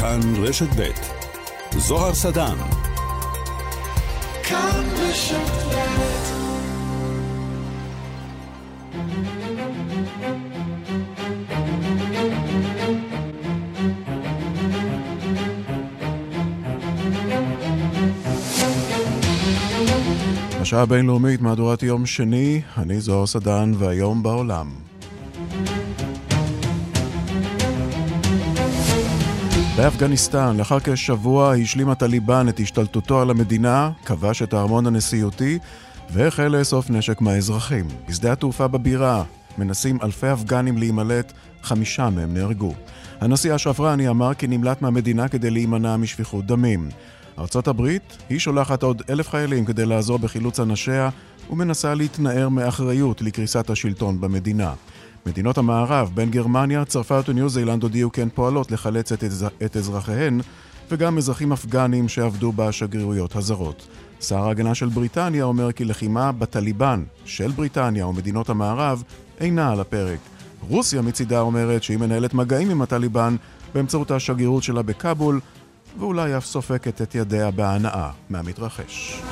כאן רשת ב' זוהר סדן כאן רשת השעה הבינלאומית, מהדורת יום שני, אני זוהר סדן, והיום בעולם. באפגניסטן, לאחר כשבוע השלים הטליבן את השתלטותו על המדינה, כבש את הארמון הנשיאותי והחל לאסוף נשק מהאזרחים. בשדה התעופה בבירה מנסים אלפי אפגנים להימלט, חמישה מהם נהרגו. הנשיא אשרף רני אמר כי נמלט מהמדינה כדי להימנע משפיכות דמים. ארצות הברית, היא שולחת עוד אלף חיילים כדי לעזור בחילוץ אנשיה ומנסה להתנער מאחריות לקריסת השלטון במדינה. מדינות המערב, בין גרמניה, צרפת וניו זילנד הודיעו כי הן פועלות לחלץ את, אזר... את אזרחיהן וגם אזרחים אפגנים שעבדו בשגרירויות הזרות. שר ההגנה של בריטניה אומר כי לחימה בטליבן של בריטניה ומדינות המערב אינה על הפרק. רוסיה מצידה אומרת שהיא מנהלת מגעים עם הטליבן באמצעות השגרירות שלה בכאבול ואולי אף סופקת את ידיה בהנאה מהמתרחש.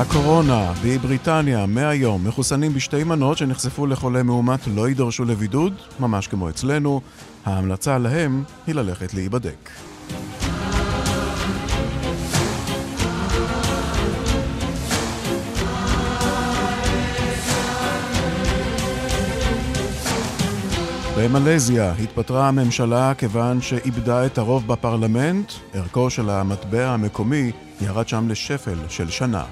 הקורונה בבריטניה מהיום מחוסנים בשתי מנות שנחשפו לחולה מאומת לא יידרשו לבידוד, ממש כמו אצלנו. ההמלצה להם היא ללכת להיבדק. במלזיה התפטרה הממשלה כיוון שאיבדה את הרוב בפרלמנט, ערכו של המטבע המקומי ירד שם לשפל של שנה.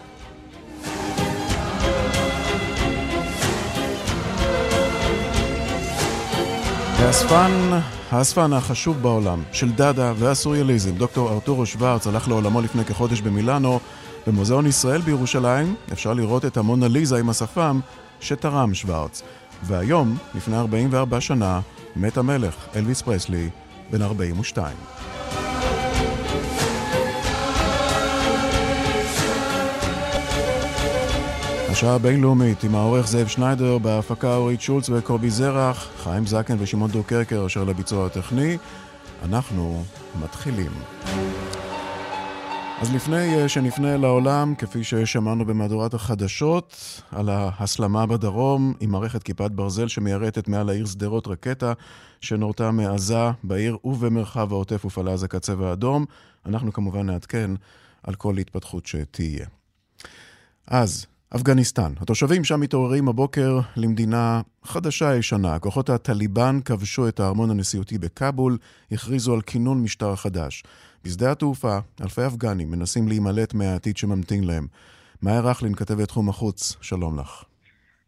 האספן, האספן החשוב בעולם של דאדה והסוריאליזם, דוקטור ארתורו שוורץ, הלך לעולמו לפני כחודש במילאנו. במוזיאון ישראל בירושלים אפשר לראות את המונליזה עם השפם שתרם שוורץ. והיום, לפני 44 שנה, מת המלך אלוויס פרסלי, בן 42. השעה הבינלאומית עם העורך זאב שניידר, בהפקה אורית שולץ וקובי זרח, חיים זקן ושמעון דוקרקר אשר לביצוע הטכני. אנחנו מתחילים. אז לפני אה, שנפנה לעולם, כפי ששמענו במהדורת החדשות, על ההסלמה בדרום עם מערכת כיפת ברזל שמיירטת מעל העיר שדרות רקטה שנורתה מעזה בעיר ובמרחב העוטף ופעלה אז הקצה האדום, אנחנו כמובן נעדכן על כל התפתחות שתהיה. אז, אפגניסטן. התושבים שם מתעוררים הבוקר למדינה חדשה ישנה. כוחות הטליבן כבשו את הארמון הנשיאותי בכאבול, הכריזו על כינון משטר חדש. בשדה התעופה, אלפי אפגנים מנסים להימלט מהעתיד שממתין להם. מאיה רכלין, כתבת תחום החוץ, שלום לך.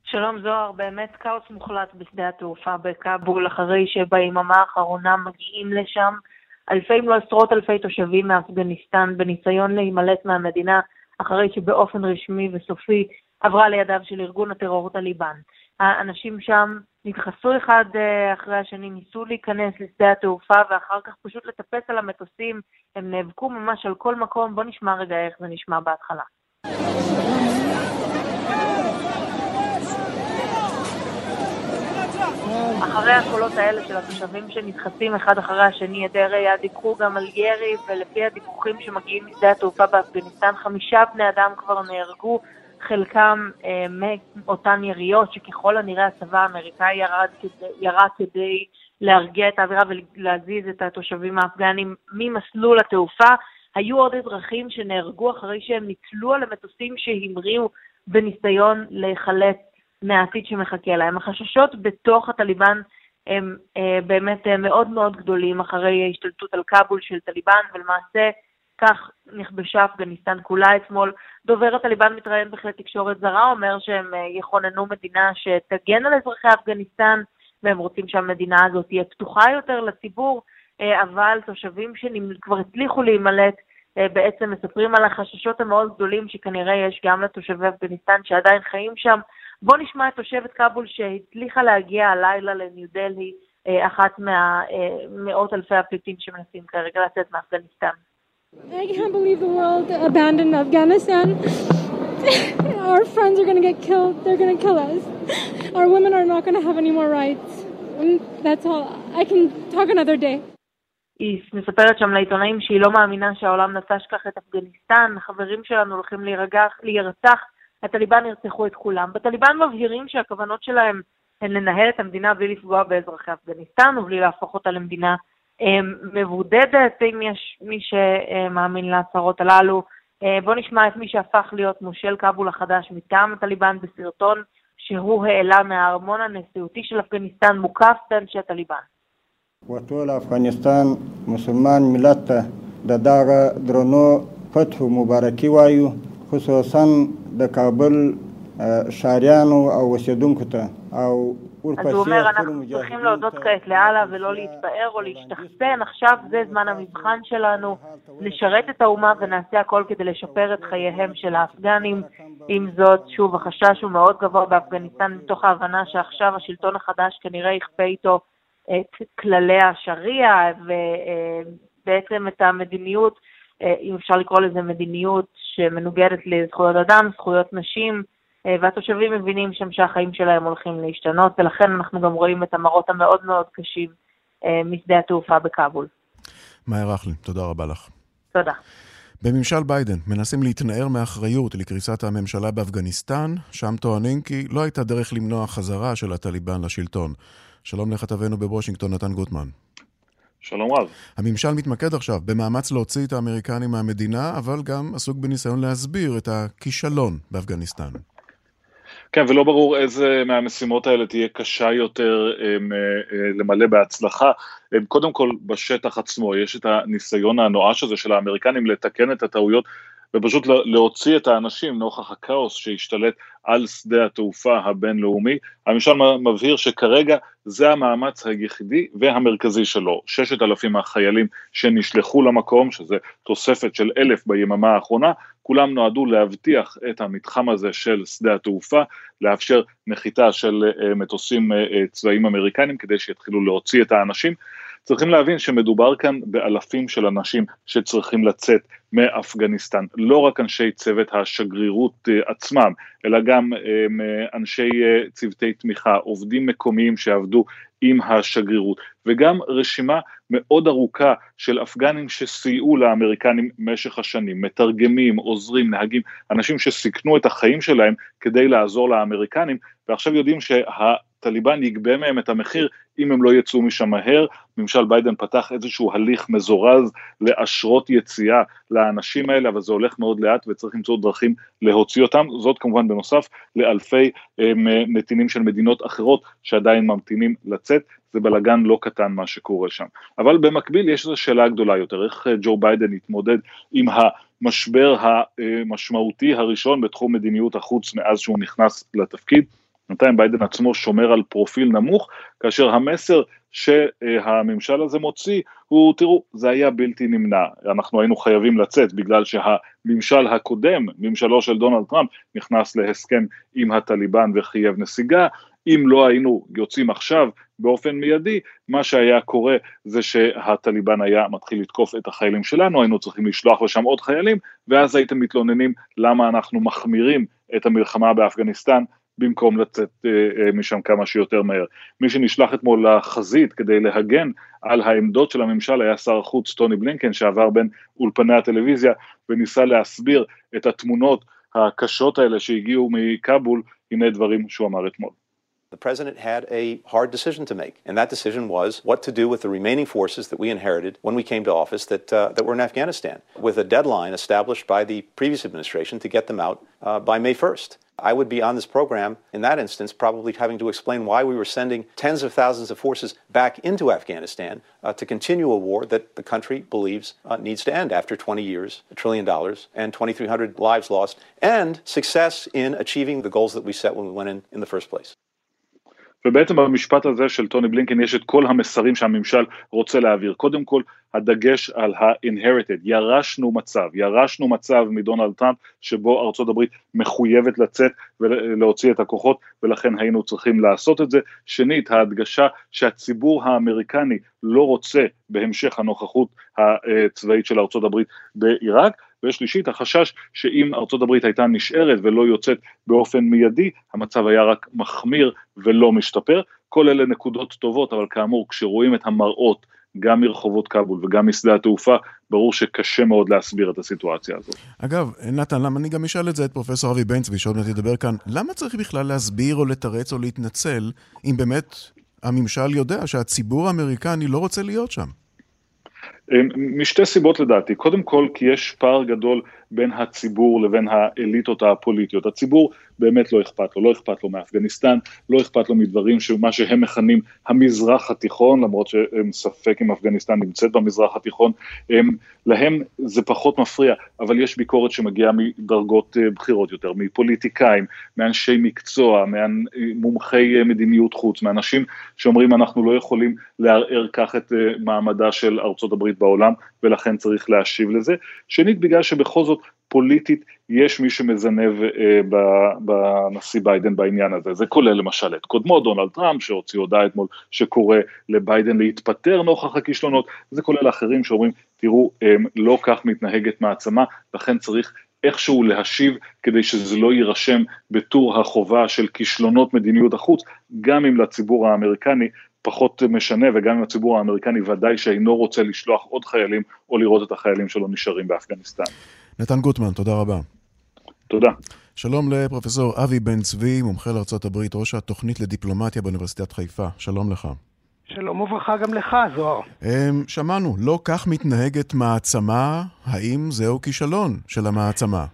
שלום זוהר, באמת כאוס מוחלט בשדה התעופה בכאבול, אחרי שביממה האחרונה מגיעים לשם אלפי אם לא עשרות אלפי תושבים מאפגניסטן בניסיון להימלט מהמדינה. אחרי שבאופן רשמי וסופי עברה לידיו של ארגון הטרור טליבן. האנשים שם נדחסו אחד אה, אחרי השני, ניסו להיכנס לשדה התעופה ואחר כך פשוט לטפס על המטוסים, הם נאבקו ממש על כל מקום, בוא נשמע רגע איך זה נשמע בהתחלה. אחרי הקולות האלה של התושבים שנדחסים אחד אחרי השני, עדי ראייה דיווחו גם על ירי, ולפי הדיווחים שמגיעים משדה התעופה באפגניסטן, חמישה בני אדם כבר נהרגו, חלקם אה, מאותן יריות, שככל הנראה הצבא האמריקאי ירד כדי, ירה כדי להרגיע את האווירה ולהזיז את התושבים האפגנים ממסלול התעופה. היו עוד אזרחים שנהרגו אחרי שהם נתלו על המטוסים שהמריאו בניסיון להיחלץ מהעתיד שמחכה להם. החששות בתוך הטליבן הם אה, באמת אה, מאוד מאוד גדולים אחרי ההשתלטות על כבול של טליבן, ולמעשה כך נכבשה אפגניסטן כולה אתמול. דובר הטליבן מתראיין בכלי תקשורת זרה, אומר שהם אה, יכוננו מדינה שתגן על אזרחי אפגניסטן, והם רוצים שהמדינה הזאת תהיה פתוחה יותר לציבור, אה, אבל תושבים שכבר הצליחו להימלט אה, בעצם מספרים על החששות המאוד גדולים שכנראה יש גם לתושבי אפגניסטן שעדיין חיים שם. בואו נשמע את תושבת כבול שהצליחה להגיע הלילה לניו דלהי, אה, אחת מהמאות אלפי הפליטים שמנסים כרגע לצאת מאפגניסטן. I can't believe the world abandoned Afghanistan. Our friends are going to get killed. They're going to kill us. Our women are not going to have any more rights. And that's all. I can talk another day. היא מספרת שם לעיתונאים שהיא לא מאמינה שהעולם נטש כך את אפגניסטן, החברים שלנו הולכים להירצח, הטליבן ירצחו את כולם. בטליבן מבהירים שהכוונות שלהם הן לנהל את המדינה בלי לפגוע באזרחי אפגניסטן ובלי להפוך אותה למדינה מבודדת, אם יש מי שמאמין להצהרות הללו. בואו נשמע את מי שהפך להיות מושל כאבול החדש מטעם הטליבן בסרטון שהוא העלה מהארמון הנשיאותי של אפגניסטן מוקף באנשי טליבן. وټول افغانستان مسلمان ملت ته د دغه درنو فتحو مبارکي وایو خصوصا د کابل ښاریانو او اوسیدونکو ته او אז הוא אומר, אנחנו צריכים להודות כעת לאללה ולא להתפאר או להשתחצן, עכשיו זה זמן המבחן שלנו, לשרת את האומה ונעשה הכל כדי לשפר את חייהם של האפגנים. עם זאת, שוב, החשש הוא מאוד גבוה באפגניסטן מתוך ההבנה שעכשיו השלטון החדש כנראה יכפה איתו את כללי השריעה ובעצם את המדיניות, אם אפשר לקרוא לזה מדיניות שמנוגדת לזכויות אדם, זכויות נשים, והתושבים מבינים שם שהחיים שלהם הולכים להשתנות, ולכן אנחנו גם רואים את המראות המאוד מאוד קשים משדה התעופה בכאבול. מאיה רכלין, תודה רבה לך. תודה. בממשל ביידן מנסים להתנער מאחריות לקריסת הממשלה באפגניסטן, שם טוענים כי לא הייתה דרך למנוע חזרה של הטליבן לשלטון. שלום לכתבנו בוושינגטון, נתן גוטמן. שלום רב. הממשל מתמקד עכשיו במאמץ להוציא את האמריקנים מהמדינה, אבל גם עסוק בניסיון להסביר את הכישלון באפגניסטן. כן, ולא ברור איזה מהמשימות האלה תהיה קשה יותר הם, למלא בהצלחה. הם, קודם כל, בשטח עצמו יש את הניסיון הנואש הזה של האמריקנים לתקן את הטעויות ופשוט להוציא את האנשים נוכח הכאוס שהשתלט על שדה התעופה הבינלאומי. הממשל מבהיר שכרגע זה המאמץ היחידי והמרכזי שלו. ששת אלפים החיילים שנשלחו למקום, שזה תוספת של אלף ביממה האחרונה, כולם נועדו להבטיח את המתחם הזה של שדה התעופה, לאפשר נחיתה של מטוסים צבאיים אמריקנים כדי שיתחילו להוציא את האנשים. צריכים להבין שמדובר כאן באלפים של אנשים שצריכים לצאת מאפגניסטן, לא רק אנשי צוות השגרירות עצמם, אלא גם אנשי צוותי תמיכה, עובדים מקומיים שעבדו עם השגרירות, וגם רשימה מאוד ארוכה של אפגנים שסייעו לאמריקנים במשך השנים, מתרגמים, עוזרים, נהגים, אנשים שסיכנו את החיים שלהם כדי לעזור לאמריקנים, ועכשיו יודעים שה... טליבן יגבה מהם את המחיר אם הם לא יצאו משם מהר. ממשל ביידן פתח איזשהו הליך מזורז לאשרות יציאה לאנשים האלה, אבל זה הולך מאוד לאט וצריך למצוא דרכים להוציא אותם. זאת כמובן בנוסף לאלפי נתינים של מדינות אחרות שעדיין ממתינים לצאת. זה בלגן לא קטן מה שקורה שם. אבל במקביל יש איזו שאלה גדולה יותר, איך ג'ו ביידן יתמודד עם המשבר המשמעותי הראשון בתחום מדיניות החוץ מאז שהוא נכנס לתפקיד. בינתיים ביידן עצמו שומר על פרופיל נמוך, כאשר המסר שהממשל הזה מוציא הוא, תראו, זה היה בלתי נמנע, אנחנו היינו חייבים לצאת בגלל שהממשל הקודם, ממשלו של דונלד טראמפ, נכנס להסכם עם הטליבן וחייב נסיגה, אם לא היינו יוצאים עכשיו באופן מיידי, מה שהיה קורה זה שהטליבן היה מתחיל לתקוף את החיילים שלנו, היינו צריכים לשלוח לשם עוד חיילים, ואז הייתם מתלוננים למה אנחנו מחמירים את המלחמה באפגניסטן במקום לצאת משם כמה שיותר מהר. מי שנשלח אתמול לחזית כדי להגן על העמדות של הממשל היה שר החוץ טוני בלינקן שעבר בין אולפני הטלוויזיה וניסה להסביר את התמונות הקשות האלה שהגיעו מכאבול, הנה דברים שהוא אמר אתמול. The president had a hard decision to make, and that decision was what to do with the remaining forces that we inherited when we came to office that, uh, that were in Afghanistan, with a deadline established by the previous administration to get them out uh, by May 1st. I would be on this program in that instance, probably having to explain why we were sending tens of thousands of forces back into Afghanistan uh, to continue a war that the country believes uh, needs to end after 20 years, a trillion dollars, and 2,300 lives lost, and success in achieving the goals that we set when we went in in the first place. ובעצם במשפט הזה של טוני בלינקן יש את כל המסרים שהממשל רוצה להעביר. קודם כל, הדגש על ה-inherited, ירשנו מצב, ירשנו מצב מדונלד טראמפ שבו ארצות הברית מחויבת לצאת ולהוציא את הכוחות ולכן היינו צריכים לעשות את זה. שנית, ההדגשה שהציבור האמריקני לא רוצה בהמשך הנוכחות הצבאית של ארצות הברית בעיראק, ושלישית, החשש שאם ארצות הברית הייתה נשארת ולא יוצאת באופן מיידי, המצב היה רק מחמיר ולא משתפר. כל אלה נקודות טובות, אבל כאמור, כשרואים את המראות גם מרחובות כבול וגם משדה התעופה, ברור שקשה מאוד להסביר את הסיטואציה הזאת. אגב, נתן, למה אני גם אשאל את זה את פרופסור אבי בן צבי, שעוד מעט ידבר כאן, למה צריך בכלל להסביר או לתרץ או להתנצל, אם באמת הממשל יודע שהציבור האמריקני לא רוצה להיות שם? משתי סיבות לדעתי, קודם כל כי יש פער גדול בין הציבור לבין האליטות הפוליטיות. הציבור באמת לא אכפת לו, לא אכפת לו מאפגניסטן, לא אכפת לו מדברים שמה שהם מכנים המזרח התיכון, למרות שהם ספק אם אפגניסטן נמצאת במזרח התיכון, הם, להם זה פחות מפריע, אבל יש ביקורת שמגיעה מדרגות אה, בכירות יותר, מפוליטיקאים, מאנשי מקצוע, ממומחי אה, מדיניות חוץ, מאנשים שאומרים אנחנו לא יכולים לערער כך את אה, מעמדה של ארצות הברית בעולם, ולכן צריך להשיב לזה. שנית, בגלל שבכל זאת פוליטית יש מי שמזנב אה, בנשיא ביידן בעניין הזה, זה כולל למשל את קודמו דונלד טראמפ שהוציא הודעה אתמול שקורא לביידן להתפטר נוכח הכישלונות, זה כולל אחרים שאומרים תראו אה, לא כך מתנהגת מעצמה, לכן צריך איכשהו להשיב כדי שזה לא יירשם בטור החובה של כישלונות מדיניות החוץ, גם אם לציבור האמריקני פחות משנה, וגם אם הציבור האמריקני ודאי שאינו רוצה לשלוח עוד חיילים, או לראות את החיילים שלו נשארים באפגניסטן. נתן גוטמן, תודה רבה. תודה. שלום לפרופסור אבי בן צבי, מומחה הברית, ראש התוכנית לדיפלומטיה באוניברסיטת חיפה. שלום לך. שלום וברכה גם לך, זוהר. אמ, שמענו, לא כך מתנהגת מעצמה, האם זהו כישלון של המעצמה?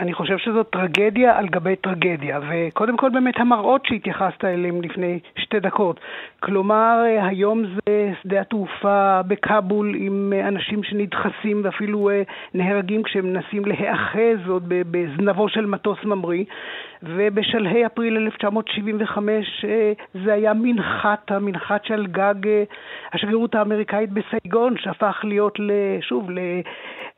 אני חושב שזו טרגדיה על גבי טרגדיה, וקודם כל באמת המראות שהתייחסת אליהם לפני שתי דקות. כלומר, היום זה שדה התעופה בכאבול עם אנשים שנדחסים ואפילו אה, נהרגים כשהם מנסים להיאחז עוד בזנבו של מטוס ממריא, ובשלהי אפריל 1975 אה, זה היה מנחת, המנחת של גג אה, השגרירות האמריקאית בסייגון, שהפך להיות, שוב,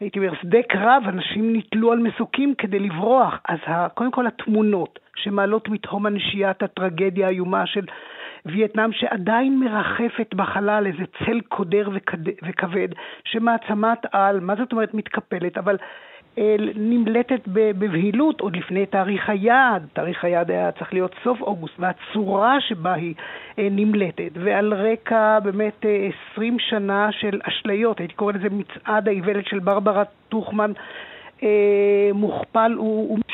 הייתי אומר, שדה קרב, אנשים נתלו על מסוקים כדי לברוח. אז קודם כל התמונות שמעלות מתהום הנשייה את הטרגדיה האיומה של וייטנאם שעדיין מרחפת בחלל איזה צל קודר וכבד, שמעצמת על, מה זאת אומרת מתקפלת, אבל נמלטת בבהילות עוד לפני תאריך היעד, תאריך היעד היה צריך להיות סוף אוגוסט, והצורה שבה היא אה, נמלטת, ועל רקע באמת 20 אה, שנה של אשליות, הייתי קורא לזה מצעד האיוולת של ברברה טוכמן, אה, מוכפל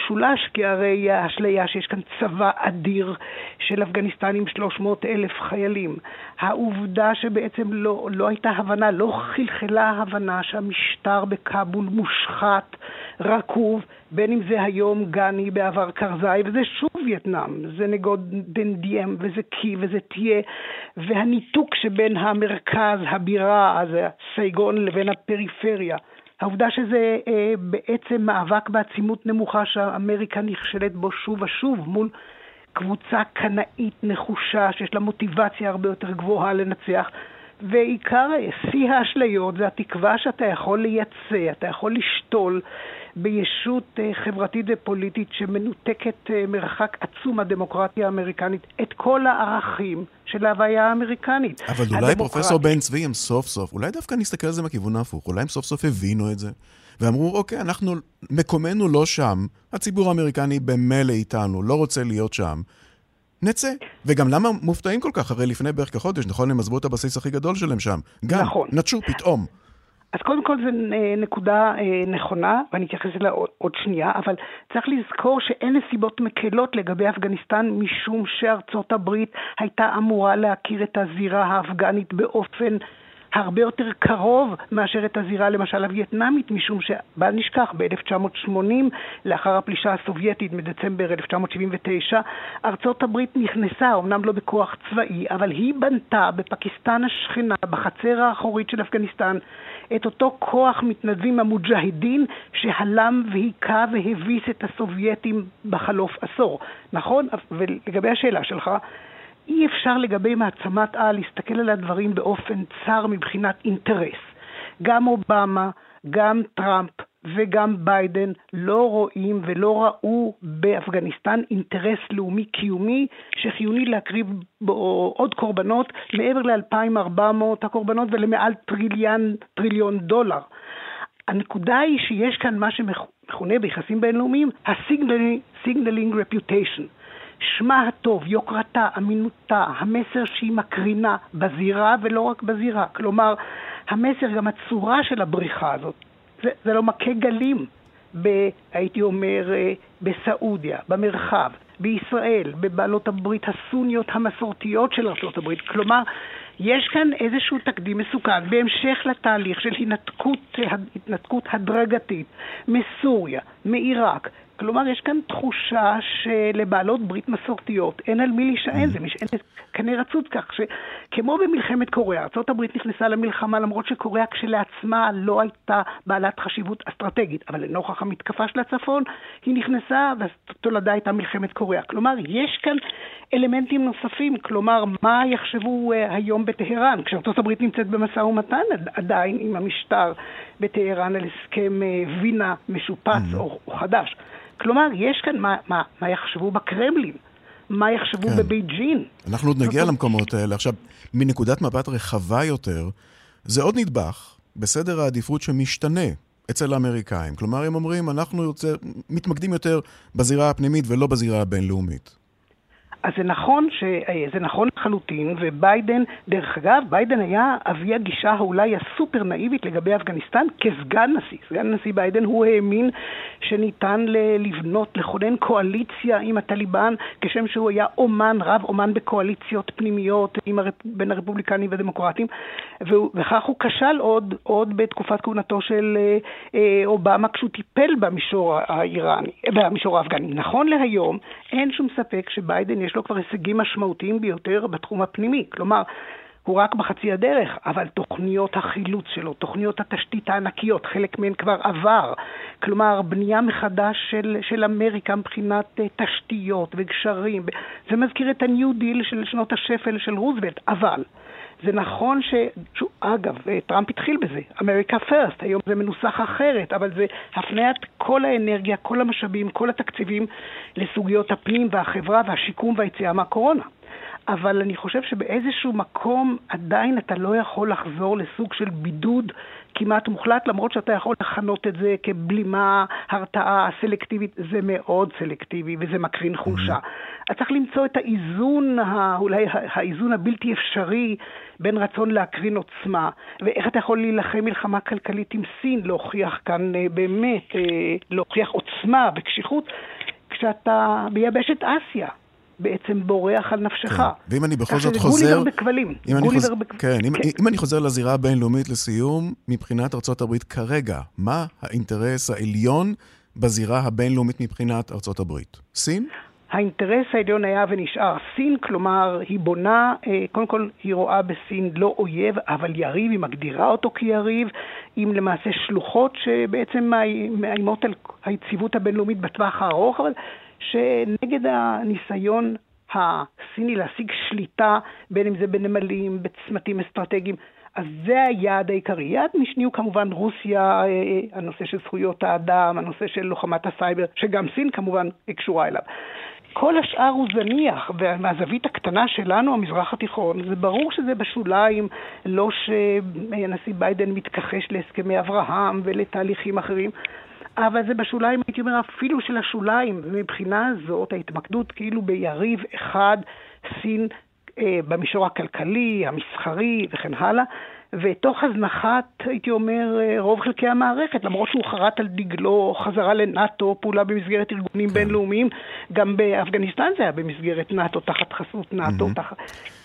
ומשולש, כי הרי האשליה שיש כאן צבא אדיר של אפגניסטן עם 300 אלף חיילים. העובדה שבעצם לא, לא הייתה הבנה, לא חלחלה הבנה שהמשטר בכאבול מושחת, רקוב, בין אם זה היום גני בעבר קרזאי, וזה שוב וייטנאם, זה נגוד דנדיאם וזה קי וזה תהיה, והניתוק שבין המרכז, הבירה, אז סייגון, לבין הפריפריה. העובדה שזה אה, בעצם מאבק בעצימות נמוכה שאמריקה נכשלת בו שוב ושוב מול קבוצה קנאית נחושה שיש לה מוטיבציה הרבה יותר גבוהה לנצח. ועיקר, שיא האשליות זה התקווה שאתה יכול לייצא, אתה יכול לשתול בישות אה, חברתית ופוליטית שמנותקת אה, מרחק עצום מהדמוקרטיה האמריקנית, את כל הערכים של ההוויה האמריקנית. אבל אולי פרופסור בן צבי הם סוף סוף, אולי דווקא נסתכל על זה מכיוון ההפוך, אולי הם סוף סוף הבינו את זה, ואמרו, אוקיי, אנחנו, מקומנו לא שם, הציבור האמריקני במילא איתנו, לא רוצה להיות שם. נצא. וגם למה מופתעים כל כך? הרי לפני בערך כחודש, נכון, הם עזבו את הבסיס הכי גדול שלהם שם. גם, נכון. נטשו פתאום. אז קודם כל זו אה, נקודה אה, נכונה, ואני אתייחס אליה עוד, עוד שנייה, אבל צריך לזכור שאין נסיבות מקלות לגבי אפגניסטן, משום שארצות הברית הייתה אמורה להכיר את הזירה האפגנית באופן הרבה יותר קרוב מאשר את הזירה למשל הווייטנאמית, משום שבל נשכח, ב-1980, לאחר הפלישה הסובייטית מדצמבר 1979, ארצות הברית נכנסה, אמנם לא בכוח צבאי, אבל היא בנתה בפקיסטן השכנה, בחצר האחורית של אפגניסטן, את אותו כוח מתנדבים המוג'הדין שהלם והיכה והביס את הסובייטים בחלוף עשור. נכון? ולגבי השאלה שלך, אי אפשר לגבי מעצמת על להסתכל על הדברים באופן צר מבחינת אינטרס. גם אובמה, גם טראמפ וגם ביידן לא רואים ולא ראו באפגניסטן אינטרס לאומי קיומי שחיוני להקריב בו עוד קורבנות מעבר ל-2,400 הקורבנות ולמעל טריליאן, טריליון דולר. הנקודה היא שיש כאן מה שמכונה ביחסים בינלאומיים ה-signaling reputation. שמה הטוב, יוקרתה, אמינותה, המסר שהיא מקרינה בזירה ולא רק בזירה. כלומר, המסר, גם הצורה של הבריחה הזאת, זה, זה לא מכה גלים, ב, הייתי אומר, אה, בסעודיה, במרחב, בישראל, בבעלות הברית הסוניות המסורתיות של ארצות הברית. כלומר, יש כאן איזשהו תקדים מסוכן בהמשך לתהליך של התנתקות, התנתקות הדרגתית מסוריה, מעיראק, כלומר, יש כאן תחושה שלבעלות ברית מסורתיות אין על מי להישען, זה משענת קנה רצות כך שכמו במלחמת קוריאה, ארה"ב נכנסה למלחמה למרות שקוריאה כשלעצמה לא הייתה בעלת חשיבות אסטרטגית, אבל לנוכח המתקפה של הצפון היא נכנסה והתולדה הייתה מלחמת קוריאה. כלומר, יש כאן אלמנטים נוספים, כלומר, מה יחשבו uh, היום בטהרן, כשארה"ב נמצאת במשא ומתן עדיין עם המשטר בטהרן על הסכם uh, וינה משופץ mm-hmm. או, או חדש. כלומר, יש כאן מה, מה, מה יחשבו בקרמלין, מה יחשבו כן. בבייג'ין. אנחנו עוד נגיע למקומות האלה. עכשיו, מנקודת מבט רחבה יותר, זה עוד נדבך בסדר העדיפות שמשתנה אצל האמריקאים. כלומר, הם אומרים, אנחנו יוצא, מתמקדים יותר בזירה הפנימית ולא בזירה הבינלאומית. אז זה נכון, ש... אה, זה נכון לחלוטין, וביידן, דרך אגב, ביידן היה אבי הגישה האולי הסופר נאיבית לגבי אפגניסטן כסגן נשיא. סגן נשיא ביידן, הוא האמין שניתן לבנות, לכונן קואליציה עם הטליבן, כשם שהוא היה אומן, רב אומן בקואליציות פנימיות הרפ... בין הרפובליקנים והדמוקרטים, וכך הוא כשל עוד, עוד בתקופת כהונתו של אה, אה, אובמה, כשהוא טיפל במישור האיראני, במישור האפגני. נכון להיום, אין שום ספק שביידן יש לו כבר הישגים משמעותיים ביותר בתחום הפנימי. כלומר, הוא רק בחצי הדרך, אבל תוכניות החילוץ שלו, תוכניות התשתית הענקיות, חלק מהן כבר עבר. כלומר, בנייה מחדש של, של אמריקה מבחינת uh, תשתיות וגשרים. זה מזכיר את ה-New Deal של שנות השפל של רוזוולט, אבל זה נכון ש... אגב, אה, טראמפ התחיל בזה, אמריקה פרסט, היום זה מנוסח אחרת, אבל זה הפניית כל האנרגיה, כל המשאבים, כל התקציבים לסוגיות הפנים והחברה והשיקום והיציאה מהקורונה. אבל אני חושב שבאיזשהו מקום עדיין אתה לא יכול לחזור לסוג של בידוד כמעט מוחלט, למרות שאתה יכול לכנות את זה כבלימה, הרתעה סלקטיבית, זה מאוד סלקטיבי וזה מקרין חולשה. Mm-hmm. אז צריך למצוא את האיזון, אולי האיזון הבלתי אפשרי בין רצון להקרין עוצמה, ואיך אתה יכול להילחם מלחמה כלכלית עם סין, להוכיח כאן אה, באמת, אה, להוכיח עוצמה וקשיחות, כשאתה ביבשת אסיה. בעצם בורח על נפשך. כן. ואם אני בכל זאת חוזר... גוליבר בכבלים. אם אני, חוז... בכ... כן, אם, כן. אם אני חוזר לזירה הבינלאומית לסיום, מבחינת ארה"ב כרגע, מה האינטרס העליון בזירה הבינלאומית מבחינת ארה"ב? סין? האינטרס העליון היה ונשאר סין, כלומר, היא בונה, אה, קודם כל היא רואה בסין לא אויב, אבל יריב, היא מגדירה אותו כיריב, עם למעשה שלוחות שבעצם מאיימות על היציבות הבינלאומית בטווח הארוך, אבל שנגד הניסיון הסיני להשיג שליטה, בין אם זה בנמלים, בצמתים אסטרטגיים, אז זה היעד העיקרי. יעד משני הוא כמובן רוסיה, אה, אה, הנושא של זכויות האדם, הנושא של לוחמת הסייבר, שגם סין כמובן קשורה אליו. כל השאר הוא זניח, ומהזווית הקטנה שלנו, המזרח התיכון, זה ברור שזה בשוליים, לא שהנשיא ביידן מתכחש להסכמי אברהם ולתהליכים אחרים, אבל זה בשוליים, הייתי אומר, אפילו של השוליים. ומבחינה זאת, ההתמקדות כאילו ביריב אחד, סין, אה, במישור הכלכלי, המסחרי וכן הלאה, ותוך הזנחת, הייתי אומר, אה, רוב חלקי המערכת, למרות שהוא חרט על דגלו חזרה לנאט"ו, פעולה במסגרת ארגונים כן. בינלאומיים, גם באפגניסטן זה היה במסגרת נאט"ו, תחת חסות נאט"ו. Mm-hmm. תחת...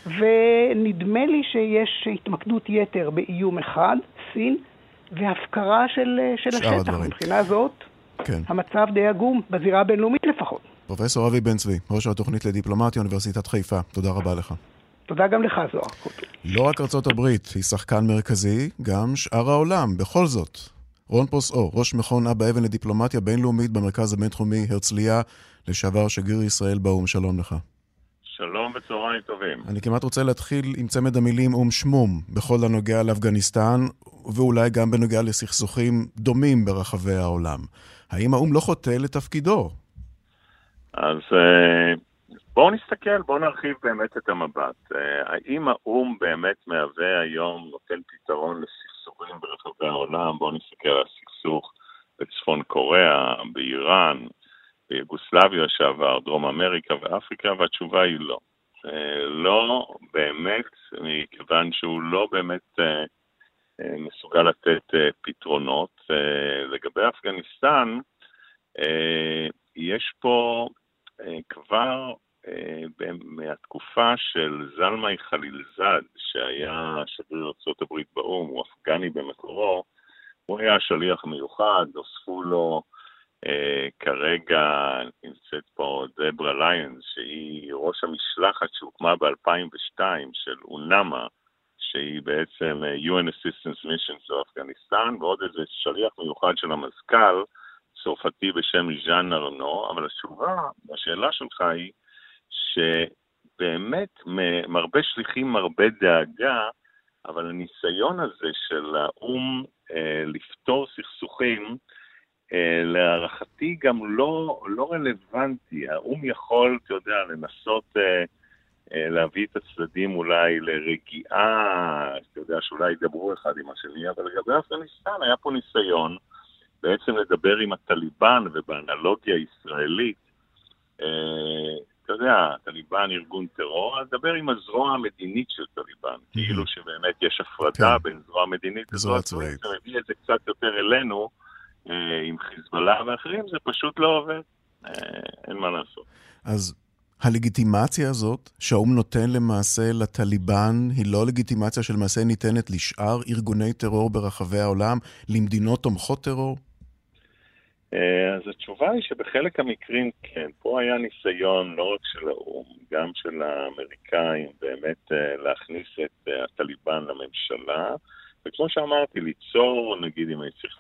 ונדמה לי שיש התמקדות יתר באיום אחד, סין, והפקרה של, של השטח. הדברים. מבחינה זאת, כן. המצב די עגום, בזירה הבינלאומית לפחות. פרופסור אבי בן צבי, ראש התוכנית לדיפלומטיה, אוניברסיטת חיפה, תודה רבה לך. תודה גם לך, זוהר. לא רק ארצות הברית היא שחקן מרכזי, גם שאר העולם, בכל זאת. רון פוסאו, ראש מכון אבא אבן לדיפלומטיה בינלאומית במרכז הבינתחומי הרצליה, לשעבר שגריר ישראל באו"ם, שלום לך. שלום צהריים טובים. אני כמעט רוצה להתחיל עם צמד המילים אום שמום בכל הנוגע לאפגניסטן, ואולי גם בנוגע לסכסוכים דומים ברחבי העולם. האם האו"ם לא חוטא לתפקידו? אז אה, בואו נסתכל, בואו נרחיב באמת את המבט. אה, האם האו"ם באמת מהווה היום, נותן פתרון לסכסוכים ברחבי העולם? בואו נסתכל על הסכסוך בצפון קוריאה, באיראן, ביוגוסלביה שעבר, דרום אמריקה ואפריקה, והתשובה היא לא. אה, לא באמת, מכיוון שהוא לא באמת מסוגל לתת פתרונות. לגבי אפגניסטן, יש פה כבר מהתקופה של זלמי חלילזד, שהיה שגריר ארה"ב באו"ם, הוא אפגני במקורו, הוא היה שליח מיוחד, נוספו לו אה, כרגע, נמצאת פה דברה ליונס, שהיא ראש המשלחת שהוקמה ב-2002 של אונמה, שהיא בעצם אה, UN Assistance Mission של אפגניסטן, ועוד איזה שליח מיוחד של המזכ"ל, צרפתי בשם ז'אן ארנו, אבל התשובה, השאלה שלך היא, שבאמת מרבה שליחים מרבה דאגה, אבל הניסיון הזה של האו"ם אה, לפתור סכסוכים, אה, להערכתי גם לא, לא רלוונטי. האו"ם יכול, אתה יודע, לנסות אה, אה, להביא את הצדדים אולי לרגיעה, אתה יודע, שאולי ידברו אחד עם השני, אבל לגבי אפגניסטן היה פה ניסיון בעצם לדבר עם הטליבן, ובאנלוגיה ישראלית, אה, אתה יודע, טליבן ארגון טרור, אז דבר עם הזרוע המדינית של טליבן, כאילו שבאמת יש הפרדה כן. בין זרוע מדינית לזרוע צבאית. זה מביא את זה קצת יותר אלינו, אה, עם חיזבאללה ואחרים, זה פשוט לא עובד, אה, אין מה לעשות. אז הלגיטימציה הזאת שהאו"ם נותן למעשה לטליבן היא לא לגיטימציה שלמעשה ניתנת לשאר ארגוני טרור ברחבי העולם, למדינות תומכות טרור? אה, אז התשובה היא שבחלק המקרים כן. פה היה ניסיון לא רק של האו"ם, גם של האמריקאים, באמת אה, להכניס את אה, הטליבן לממשלה, וכמו שאמרתי, ליצור, נגיד, אם אני צריך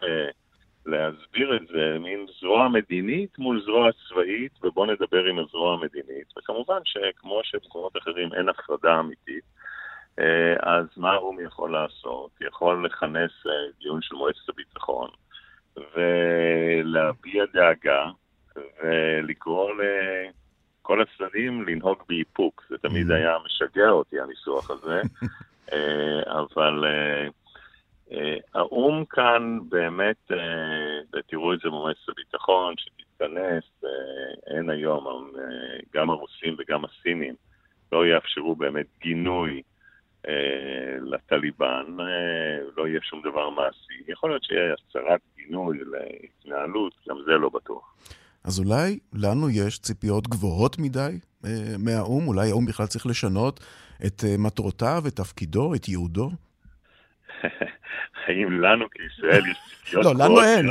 להסביר את זה, מין זרוע מדינית מול זרוע צבאית, ובואו נדבר עם הזרוע המדינית, וכמובן שכמו שבמקומות אחרים אין הפרדה אמיתית, אז מה האו"ם יכול לעשות? יכול לכנס דיון של מועצת הביטחון. ולהביע דאגה ולקרוא לכל הצדדים לנהוג באיפוק. זה תמיד mm. היה משגע אותי, הניסוח הזה, אה, אבל אה, אה, האו"ם כאן באמת, ותראו את זה במועצת הביטחון, שתתכנס, אין היום, גם הרוסים וגם הסינים לא יאפשרו באמת גינוי אה, לטליבן, אה, לא יהיה שום דבר מעשי. יכול להיות שיהיה הצהרת גינוי להתנהלות, גם זה לא בטוח. אז אולי לנו יש ציפיות גבוהות מדי אה, מהאו"ם? אולי האו"ם בכלל צריך לשנות את מטרותיו, את תפקידו, את ייעודו? האם לנו כישראל יש ציפיות? לא, לנו אין.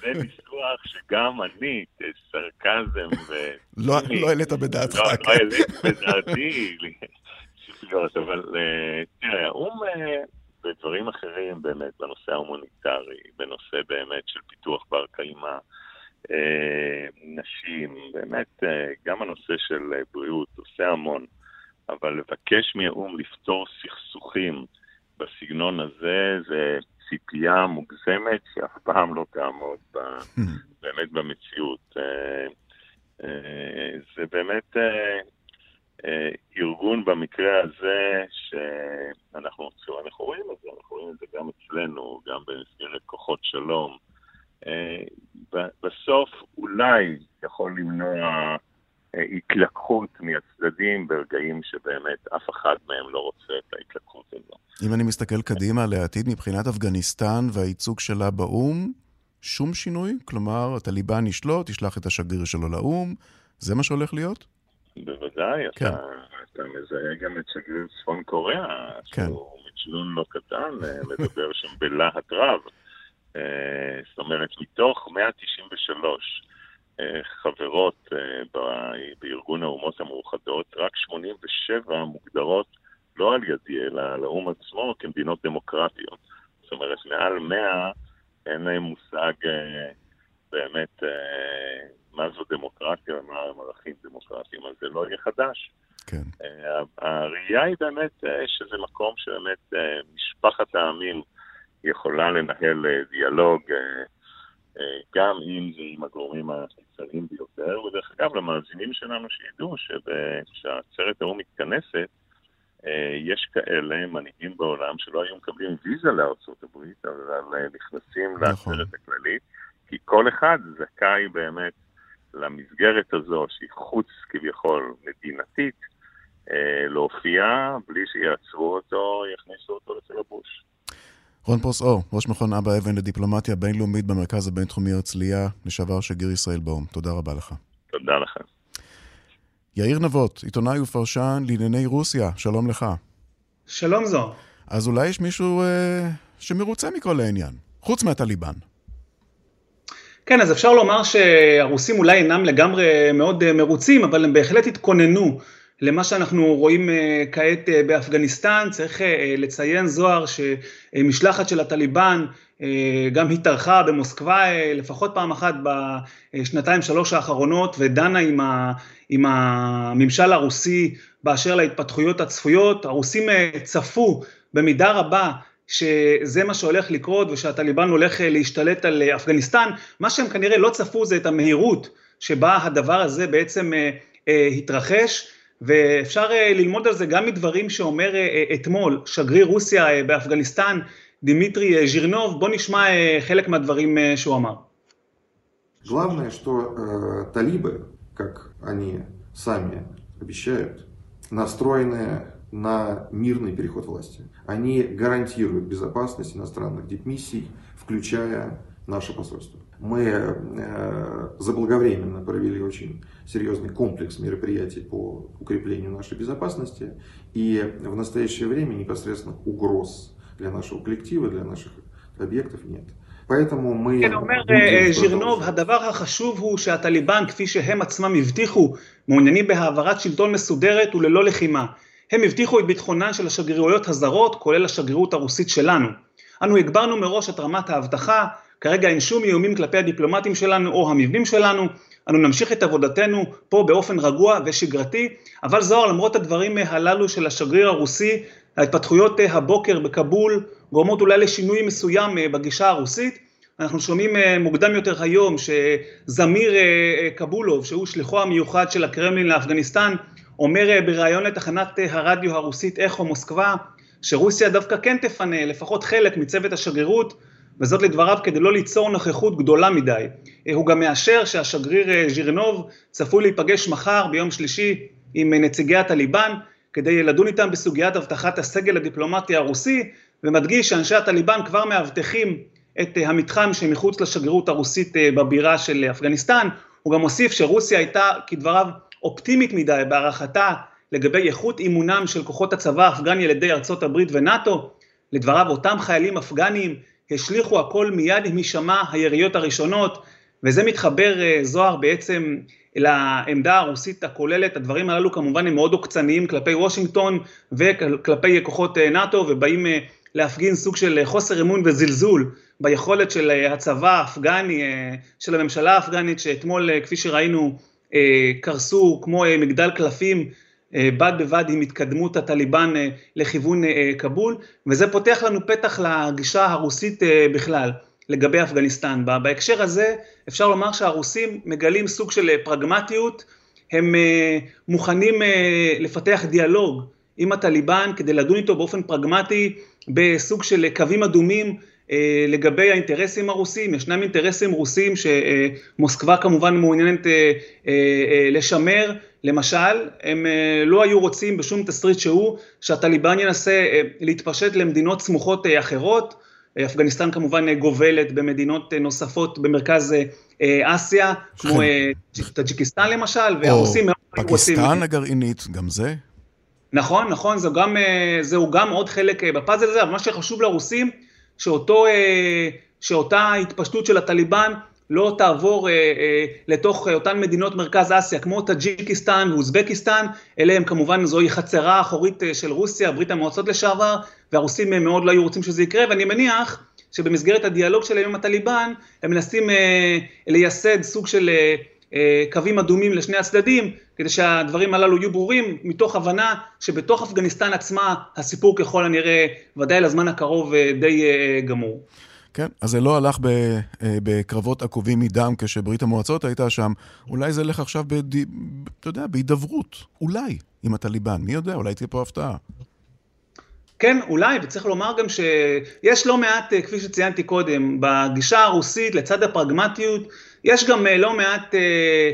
זה ניסוח שגם אני, סרקזם ו... לא, לא העלית בדעתך. לא, לא העליתי בדעתי ציפיות, אבל אה, תראה, האו"ם אה, בדברים אחרים באמת, בנושא ההומניטרי, בנושא באמת של פיתוח בר קיימא, אה, נשים, באמת, גם הנושא של בריאות עושה המון. אבל לבקש מהאו"ם לפתור סכסוכים בסגנון הזה, זה ציפייה מוגזמת שאף פעם לא תעמוד ב, באמת במציאות. אה, אה, זה באמת אה, ארגון במקרה הזה שאנחנו אנחנו רואים את זה, אנחנו רואים את זה גם אצלנו, גם במסגרת כוחות שלום. בסוף אולי יכול למנוע התלקחות מהצדדים ברגעים שבאמת אף אחד מהם לא רוצה את ההתלקחות הזו. אם אני מסתכל קדימה לעתיד מבחינת אפגניסטן והייצוג שלה באו"ם, שום שינוי? כלומר, הטליבן ישלוט, ישלח את השגריר שלו לאו"ם, זה מה שהולך להיות? בוודאי, כן. אתה, אתה מזהה גם את שגריר צפון קוריאה, כן. שהוא מצ'לון לא קטן, אה, מדבר שם בלהט רב. אה, זאת אומרת, מתוך 193 אה, חברות אה, בארגון האומות המאוחדות, רק 87 מוגדרות לא על ידי, אלא על האו"ם עצמו כמדינות דמוקרטיות. זאת אומרת, מעל 100 אין להם מושג אה, באמת מה זו דמוקרטיה ומה הם ערכים דמוקרטיים, אז זה לא יהיה חדש. כן. הראייה היא באמת שזה מקום שבאמת משפחת העמים יכולה לנהל דיאלוג גם אם זה עם הגורמים הקיצוניים ביותר, ודרך אגב, למאזינים שלנו שידעו שכשהעצרת האו"ם מתכנסת, אה, יש כאלה מנהיגים בעולם שלא היו מקבלים ויזה לארצות הברית, אבל אה, נכנסים נכון. לעצרת הכללית, כי כל אחד זכאי באמת למסגרת הזו, שהיא חוץ כביכול מדינתית, אה, להופיע בלי שיעצרו אותו, יכניסו אותו לצל הבוש. רון פרוסאו, ראש מכון אבא אבן לדיפלומטיה בינלאומית במרכז הבינתחומי הרצליה, לשעבר שגריר ישראל באו"ם. תודה רבה לך. תודה לכם. יאיר נבות, עיתונאי ופרשן לענייני רוסיה, שלום לך. שלום זו. אז אולי יש מישהו אה, שמרוצה מכל העניין, חוץ מהטליבן. כן, אז אפשר לומר שהרוסים אולי אינם לגמרי מאוד אה, מרוצים, אבל הם בהחלט התכוננו למה שאנחנו רואים אה, כעת אה, באפגניסטן, צריך אה, לציין זוהר שמשלחת של הטליבן גם התארחה במוסקבה לפחות פעם אחת בשנתיים שלוש האחרונות ודנה עם, ה, עם הממשל הרוסי באשר להתפתחויות הצפויות. הרוסים צפו במידה רבה שזה מה שהולך לקרות ושהטליבן הולך להשתלט על אפגניסטן, מה שהם כנראה לא צפו זה את המהירות שבה הדבר הזה בעצם התרחש. ואפשר אה, ללמוד על זה גם מדברים שאומר אה, אה, אתמול שגריר רוסיה באפגניסטן, דימיטרי ז'ירנוב, בוא נשמע חלק מהדברים שהוא אמר. Главное, что э, талибы, как они сами обещают, настроены на мирный переход власти. Они гарантируют безопасность иностранных дипмиссий, включая наше посольство. Мы э, заблаговременно провели очень серьезный комплекс мероприятий по укреплению нашей безопасности. И в настоящее время непосредственно угроз для нашего коллектива, для наших объектов нет. поэтому мы... כן, אומר ז'ירנוב, הדבר החשוב הוא שהטליבן, כפי שהם עצמם הבטיחו, מעוניינים בהעברת שלטון מסודרת וללא לחימה. הם הבטיחו את ביטחונן של השגרירויות הזרות, כולל השגרירות הרוסית שלנו. אנו הגברנו מראש את רמת האבטחה, כרגע אין שום איומים כלפי הדיפלומטים שלנו או המבנים שלנו, אנו נמשיך את עבודתנו פה באופן רגוע ושגרתי, אבל זוהר למרות הדברים הללו של השגריר הרוסי, ההתפתחויות הבוקר בכבול גורמות אולי לשינוי מסוים בגישה הרוסית. אנחנו שומעים מוקדם יותר היום שזמיר קבולוב, שהוא שליחו המיוחד של הקרמלין לאפגניסטן, אומר בריאיון לתחנת הרדיו הרוסית איכו מוסקבה, שרוסיה דווקא כן תפנה לפחות חלק מצוות השגרירות וזאת לדבריו כדי לא ליצור נוכחות גדולה מדי. הוא גם מאשר שהשגריר אה, ז'ירנוב צפוי להיפגש מחר ביום שלישי עם נציגי הטליבן כדי לדון איתם בסוגיית אבטחת הסגל הדיפלומטי הרוסי ומדגיש שאנשי הטליבן כבר מאבטחים את אה, המתחם שמחוץ לשגרירות הרוסית אה, בבירה של אפגניסטן. הוא גם הוסיף שרוסיה הייתה כדבריו אופטימית מדי בהערכתה לגבי איכות אימונם של כוחות הצבא האפגני על ידי ארצות הברית ונאט"ו. לדבריו אותם חיילים אפגניים השליכו הכל מיד עם הישמע היריות הראשונות, וזה מתחבר אה, זוהר בעצם לעמדה הרוסית הכוללת, הדברים הללו כמובן הם מאוד עוקצניים כלפי וושינגטון וכלפי כוחות אה, נאט"ו ובאים אה, להפגין סוג של חוסר אמון וזלזול ביכולת של הצבא האפגני, של הממשלה האפגנית שאתמול כפי שראינו קרסו כמו מגדל קלפים בד בבד עם התקדמות הטליבן אה, לכיוון אה, כבול, וזה פותח לנו פתח לגישה הרוסית בכלל לגבי אפגניסטן. בהקשר הזה אפשר לומר שהרוסים מגלים סוג של פרגמטיות, הם מוכנים לפתח דיאלוג עם הטליבן כדי לדון איתו באופן פרגמטי בסוג של קווים אדומים לגבי האינטרסים הרוסים, ישנם אינטרסים רוסים שמוסקבה כמובן מעוניינת לשמר, למשל, הם אה, לא היו רוצים בשום תסריט שהוא שהטליבן ינסה אה, להתפשט למדינות סמוכות אה, אחרות, אפגניסטן כמובן גובלת במדינות נוספות במרכז אסיה, כמו טאג'יקיסטן למשל, והרוסים מאוד רוצים... פקיסטן הגרעינית, גם זה? נכון, נכון, זהו גם, זהו גם עוד חלק בפאזל הזה, אבל מה שחשוב לרוסים, שאותו, שאותה התפשטות של הטליבן לא תעבור אה, אה, לתוך אה, אותן מדינות מרכז אסיה כמו טאג'יקיסטן ואוזבקיסטן, אלה הם כמובן זוהי חצר אחורית אה, של רוסיה, ברית המועצות לשעבר, והרוסים אה, מאוד לא היו רוצים שזה יקרה, ואני מניח שבמסגרת הדיאלוג שלהם עם הטליבן, הם מנסים אה, לייסד סוג של אה, קווים אדומים לשני הצדדים, כדי שהדברים הללו יהיו ברורים, מתוך הבנה שבתוך אפגניסטן עצמה הסיפור ככל הנראה, ודאי לזמן הקרוב, די גמור. כן, אז זה לא הלך בקרבות עקובים מדם כשברית המועצות הייתה שם, אולי זה ילך עכשיו, בד... אתה יודע, בהידברות, אולי, עם הטליבן, מי יודע, אולי תהיה פה הפתעה. כן, אולי, וצריך לומר גם שיש לא מעט, אה, כפי שציינתי קודם, בגישה הרוסית, לצד הפרגמטיות, יש גם אה, לא מעט אה, אה,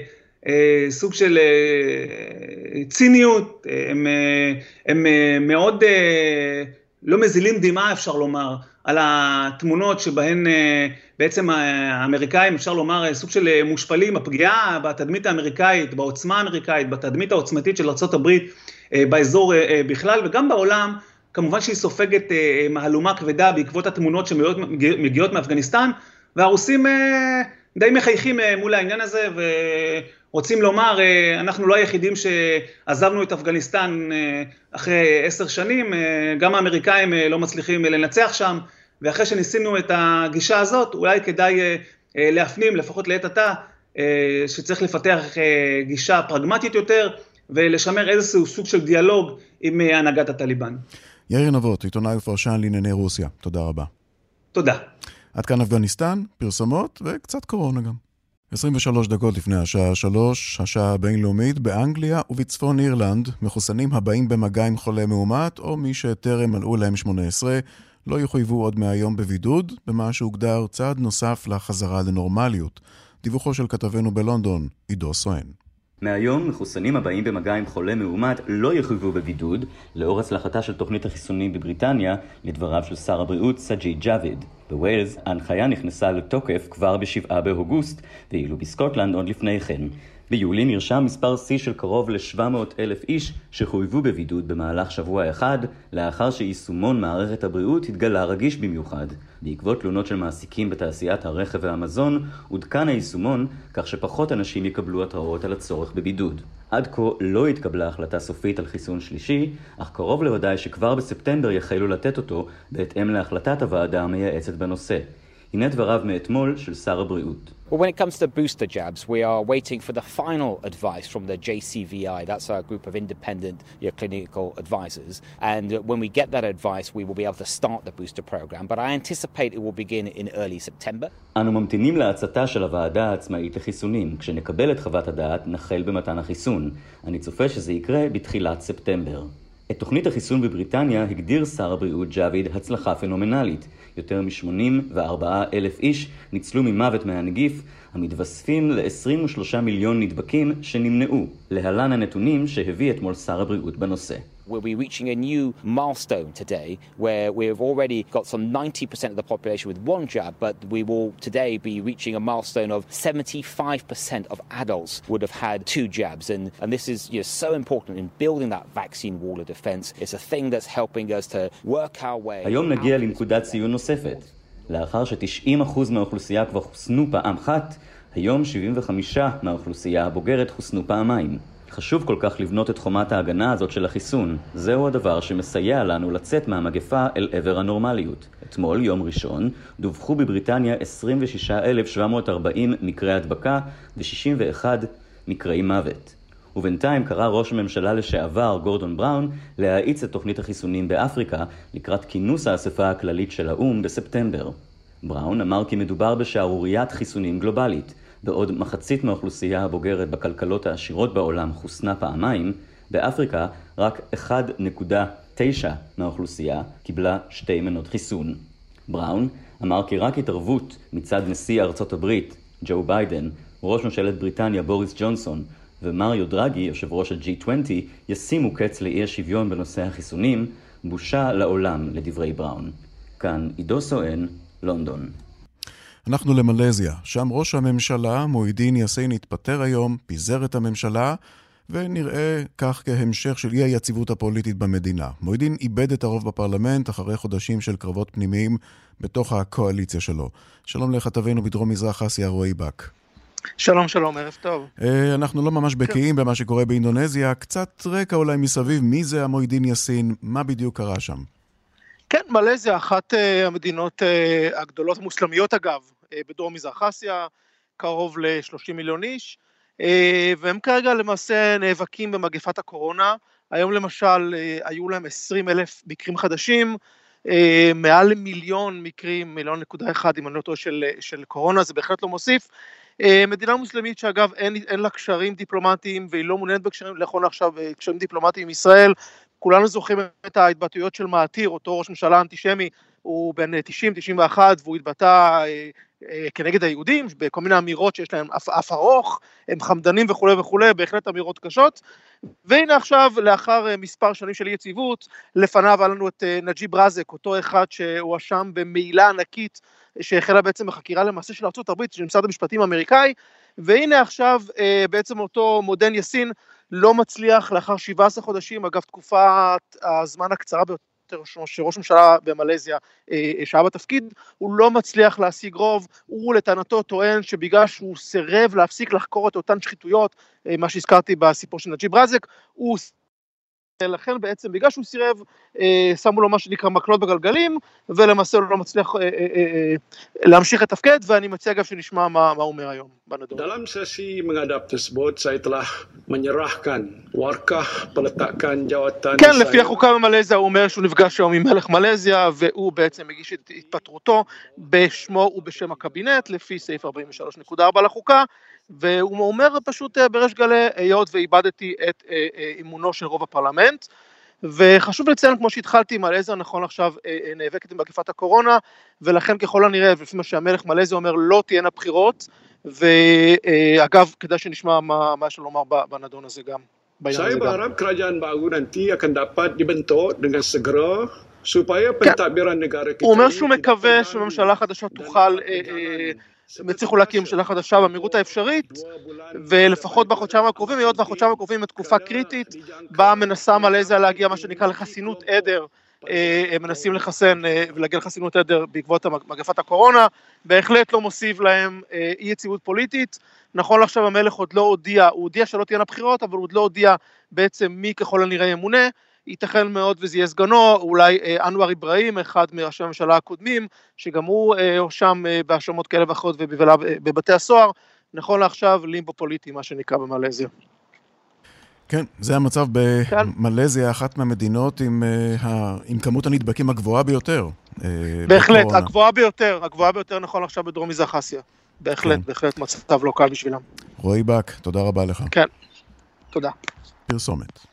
סוג של אה, ציניות, הם, אה, הם אה, מאוד אה, לא מזילים דמעה, אפשר לומר, על התמונות שבהן אה, בעצם האמריקאים, אפשר לומר, סוג של מושפלים, הפגיעה בתדמית האמריקאית, בעוצמה האמריקאית, בתדמית העוצמתית של ארה"ב באזור בכלל וגם בעולם, כמובן שהיא סופגת אה, מהלומה כבדה בעקבות התמונות שמגיעות מאפגניסטן, והרוסים אה, די מחייכים אה, מול העניין הזה ורוצים לומר, אנחנו לא היחידים שעזבנו את אפגניסטן אחרי עשר שנים, גם האמריקאים לא מצליחים לנצח שם, ואחרי שניסינו את הגישה הזאת, אולי כדאי להפנים, לפחות לעת עתה, שצריך לפתח גישה פרגמטית יותר, ולשמר איזשהו סוג של דיאלוג עם הנהגת הטליבן. יאיר נבות, עיתונאי ופרשן לענייני רוסיה, תודה רבה. תודה. עד כאן אפגניסטן, פרסומות וקצת קורונה גם. 23 דקות לפני השעה 3, השעה הבינלאומית, באנגליה ובצפון אירלנד, מחוסנים הבאים במגע עם חולה מאומת, או מי שטרם מלאו להם 18, לא יחויבו עוד מהיום בבידוד, במה שהוגדר צעד נוסף לחזרה לנורמליות. דיווחו של כתבנו בלונדון, עידו סואן. מהיום מחוסנים הבאים במגע עם חולה מאומת לא יחויבו בבידוד, לאור הצלחתה של תוכנית החיסונים בבריטניה, לדבריו של שר הבריאות סג'י ג'אביד. בווילס ההנחיה נכנסה לתוקף כבר ב-7 באוגוסט, ואילו בסקוטלנד עוד לפני כן. ביולי נרשם מספר שיא של קרוב ל-700 אלף איש שחויבו בבידוד במהלך שבוע אחד, לאחר שיישומון מערכת הבריאות התגלה רגיש במיוחד. בעקבות תלונות של מעסיקים בתעשיית הרכב והמזון, עודכן היישומון כך שפחות אנשים יקבלו התראות על הצורך בבידוד. עד כה לא התקבלה החלטה סופית על חיסון שלישי, אך קרוב לוודאי שכבר בספטמבר יחלו לתת אותו, בהתאם להחלטת הוועדה המייעצת בנושא. הנה דבריו מאתמול של שר הבריאות. Well, when it comes to booster jabs, we are waiting for the final advice from the JCVI. That's our group of independent you know, clinical advisors. And when we get that advice, we will be able to start the booster program. But I anticipate it will begin in early September. אנו ממתינים להצתה של הוועדה העצמאית לחיסונים. כשנקבל את חוות הדעת, נחל במתן החיסון. אני צופה שזה יקרה בתחילת ספטמבר. את תוכנית החיסון בבריטניה הגדיר שר הבריאות ג'אביד הצלחה פנומנלית. יותר מ-84 אלף איש ניצלו ממוות מהנגיף, המתווספים ל-23 מיליון נדבקים שנמנעו. להלן הנתונים שהביא אתמול שר הבריאות בנושא. We'll be reaching a new milestone today where we've already got some 90% of the population with one jab, but we will today be reaching a milestone of 75% of adults would have had two jabs. And, and this is you know, so important in building that vaccine wall of defense. It's a thing that's helping us to work our way. היום נגיע לנקודת ציון נוספת. לאחר ש-90% מהאוכלוסייה כבר חוסנו פעם אחת, היום 75 מהאוכלוסייה הבוגרת חוסנו פעמיים. חשוב כל כך לבנות את חומת ההגנה הזאת של החיסון. זהו הדבר שמסייע לנו לצאת מהמגפה אל עבר הנורמליות. אתמול, יום ראשון, דווחו בבריטניה 26,740 מקרי הדבקה ו-61 מקרי מוות. ובינתיים קרא ראש הממשלה לשעבר, גורדון בראון, להאיץ את תוכנית החיסונים באפריקה לקראת כינוס האספה הכללית של האו"ם בספטמבר. בראון אמר כי מדובר בשערוריית חיסונים גלובלית. בעוד מחצית מהאוכלוסייה הבוגרת בכלכלות העשירות בעולם חוסנה פעמיים, באפריקה רק 1.9 מהאוכלוסייה קיבלה שתי מנות חיסון. בראון אמר כי רק התערבות מצד נשיא ארצות הברית, ג'ו ביידן, ראש ממשלת בריטניה בוריס ג'ונסון ומריו דרגי, יושב ראש ה-G20, ישימו קץ לאי השוויון בנושא החיסונים, בושה לעולם, לדברי בראון. כאן עידו סואן, לונדון. אנחנו למלזיה, שם ראש הממשלה, מוידין יאסין, התפטר היום, פיזר את הממשלה, ונראה כך כהמשך של אי היציבות הפוליטית במדינה. מוידין איבד את הרוב בפרלמנט אחרי חודשים של קרבות פנימיים בתוך הקואליציה שלו. שלום לכתבנו בדרום מזרח אסיה, רועי בק. שלום, שלום, ערב טוב. אה, אנחנו לא ממש בקיאים כן. במה שקורה באינדונזיה. קצת רקע אולי מסביב, מי זה המוידין יאסין, מה בדיוק קרה שם? כן, מלזיה, אחת uh, המדינות uh, הגדולות המוסלמיות אגב, בדרום מזרח אסיה, קרוב ל-30 מיליון איש. והם כרגע למעשה נאבקים במגפת הקורונה. היום למשל היו להם 20 אלף מקרים חדשים, מעל מיליון מקרים, מיליון נקודה אחד אם אני לא טועה של, של קורונה, זה בהחלט לא מוסיף. מדינה מוסלמית שאגב אין, אין לה קשרים דיפלומטיים והיא לא מעוניינת בקשרים, נכון עכשיו קשרים דיפלומטיים עם ישראל, כולנו זוכרים את ההתבטאויות של מעתיר, אותו ראש ממשלה אנטישמי, הוא בן 90-91 והוא התבטא אה, אה, כנגד היהודים, בכל מיני אמירות שיש להם אף, אף ארוך, הם חמדנים וכולי וכולי, בהחלט אמירות קשות. והנה עכשיו, לאחר אה, מספר שנים של אי יציבות, לפניו היה לנו את נג'יב רזק, אותו אחד שהואשם במעילה ענקית שהחלה בעצם בחקירה למעשה של ארה"ב, של משרד המשפטים האמריקאי, והנה עכשיו בעצם אותו מודן יאסין לא מצליח לאחר 17 חודשים, אגב תקופת הזמן הקצרה ביותר שראש ממשלה במלזיה אה, שהיה בתפקיד, הוא לא מצליח להשיג רוב, הוא לטענתו טוען שבגלל שהוא סירב להפסיק לחקור את אותן שחיתויות, אה, מה שהזכרתי בסיפור של נג'יב רזק, הוא לכן בעצם בגלל שהוא סירב אה, שמו לו מה שנקרא מקלות בגלגלים ולמעשה הוא לא מצליח אה, אה, להמשיך לתפקד ואני מציע אגב שנשמע מה, מה הוא אומר היום בנדון. Dalam sesi menghadap tersebut saya telah menyerahkan warkah peletakan jawatan כן, לפי החוקה במלזיה הוא אומר שהוא נפגש היום עם מלך מלזיה והוא בעצם הגיש את התפטרותו בשמו ובשם הקבינט לפי סעיף 43.4 לחוקה והוא אומר פשוט בריש גלי היות ואיבדתי את אמונו של רוב הפרלמנט. וחשוב לציין כמו שהתחלתי מלזיה נכון עכשיו נאבקת עם מגפת הקורונה ולכן ככל הנראה ולפי מה שהמלך מלזיה אומר לא תהיינה בחירות. ואגב כדאי שנשמע מה, מה יש לו לומר בנדון הזה גם. Saya berharap kerajaan baru nanti akan dapat dibentuk dengan segera supaya pentadbiran negara kita הוא אומר שהוא מקווה שממשלה חדשה תוכל הם הצליחו להקים ממשלה חדשה במהירות האפשרית, ולפחות בחודשיים הקרובים, היות והחודשיים הקרובים הם תקופה קריטית, בה מנסה מלזיה להגיע מה שנקרא לחסינות עדר, הם מנסים לחסן ולהגיע לחסינות עדר בעקבות מגפת הקורונה, בהחלט לא מוסיף להם אי יציבות פוליטית. נכון לעכשיו המלך עוד לא הודיע, הוא הודיע שלא תהיינה בחירות, אבל הוא עוד לא הודיע בעצם מי ככל הנראה ימונה. ייתכן מאוד וזה יהיה סגנו, אולי אנואר אברהים, אחד מראשי הממשלה הקודמים, שגם הוא הואשם בהאשמות כאלה ואחרות ובבלה בבתי הסוהר, נכון לעכשיו לימבו פוליטי, מה שנקרא במלזיה. כן, זה המצב במלזיה, אחת מהמדינות עם, עם כמות הנדבקים הגבוהה ביותר. בהחלט, בקורונה. הגבוהה ביותר, הגבוהה ביותר נכון עכשיו בדרום מזרח אסיה. בהחלט, כן. בהחלט מצב לא קל בשבילם. רועי בק, תודה רבה לך. כן, תודה. פרסומת.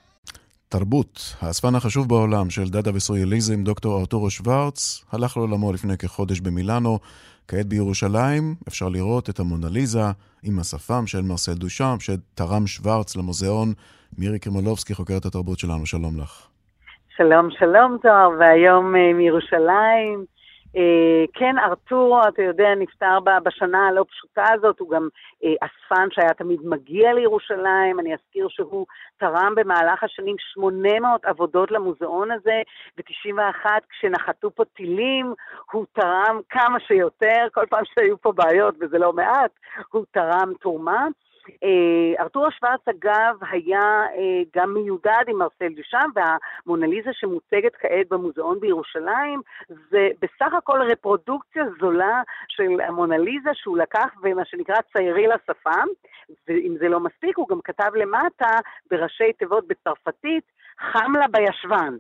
תרבות, האספן החשוב בעולם של דאדה וסוריאליזם, דוקטור ארתורו שוורץ, הלך לעולמו לפני כחודש במילאנו. כעת בירושלים אפשר לראות את המונליזה עם השפם של מרסל דושם, שתרם שוורץ למוזיאון. מירי קרימולובסקי, חוקרת התרבות שלנו, שלום לך. שלום, שלום זוהר, והיום מירושלים. כן, ארתור, אתה יודע, נפטר בשנה הלא פשוטה הזאת, הוא גם אספן שהיה תמיד מגיע לירושלים, אני אזכיר שהוא תרם במהלך השנים 800 עבודות למוזיאון הזה, ב-91 כשנחתו פה טילים, הוא תרם כמה שיותר, כל פעם שהיו פה בעיות, וזה לא מעט, הוא תרם תרומה. ארתור שוורץ אגב היה גם מיודד עם מרסל דושם והמונליזה שמוצגת כעת במוזיאון בירושלים זה בסך הכל רפרודוקציה זולה של המונליזה שהוא לקח ומה שנקרא ציירי לשפם ואם זה לא מספיק הוא גם כתב למטה בראשי תיבות בצרפתית חם לה בישבן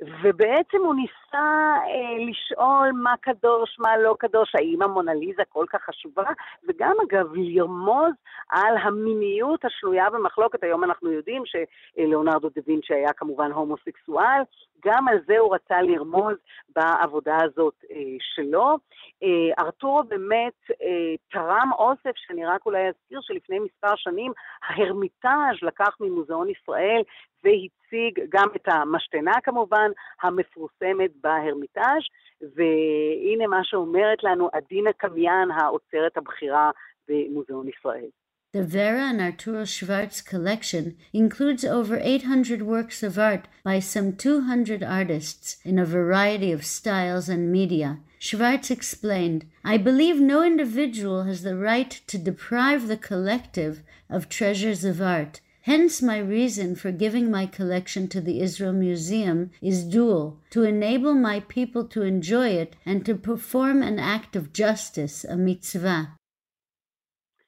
ובעצם הוא ניסה אה, לשאול מה קדוש, מה לא קדוש, האם המונליזה כל כך חשובה, וגם אגב לרמוז על המיניות השנויה במחלוקת. היום אנחנו יודעים שלאונרדו דה וינצ'י היה כמובן הומוסקסואל, גם על זה הוא רצה לרמוז בעבודה הזאת אה, שלו. אה, ארתורו באמת אה, תרם אוסף, שאני רק אולי אזכיר שלפני מספר שנים ההרמיטאז' לקח ממוזיאון ישראל והציג גם את המשתנה כמובן, המפורסמת בהרמיטאז', והנה מה שאומרת לנו עדינה קמיאן, האוצרת הבכירה במוזיאון ישראל. The Vera and Arturo Schwartz collection includes over 800 works of art by some 200 artists in a variety of styles and media. Schwartz explained, I believe no individual has the right to deprive the collective of treasures of art. Hence, my reason for giving my collection to the Israel Museum is dual to enable my people to enjoy it and to perform an act of justice, a mitzvah.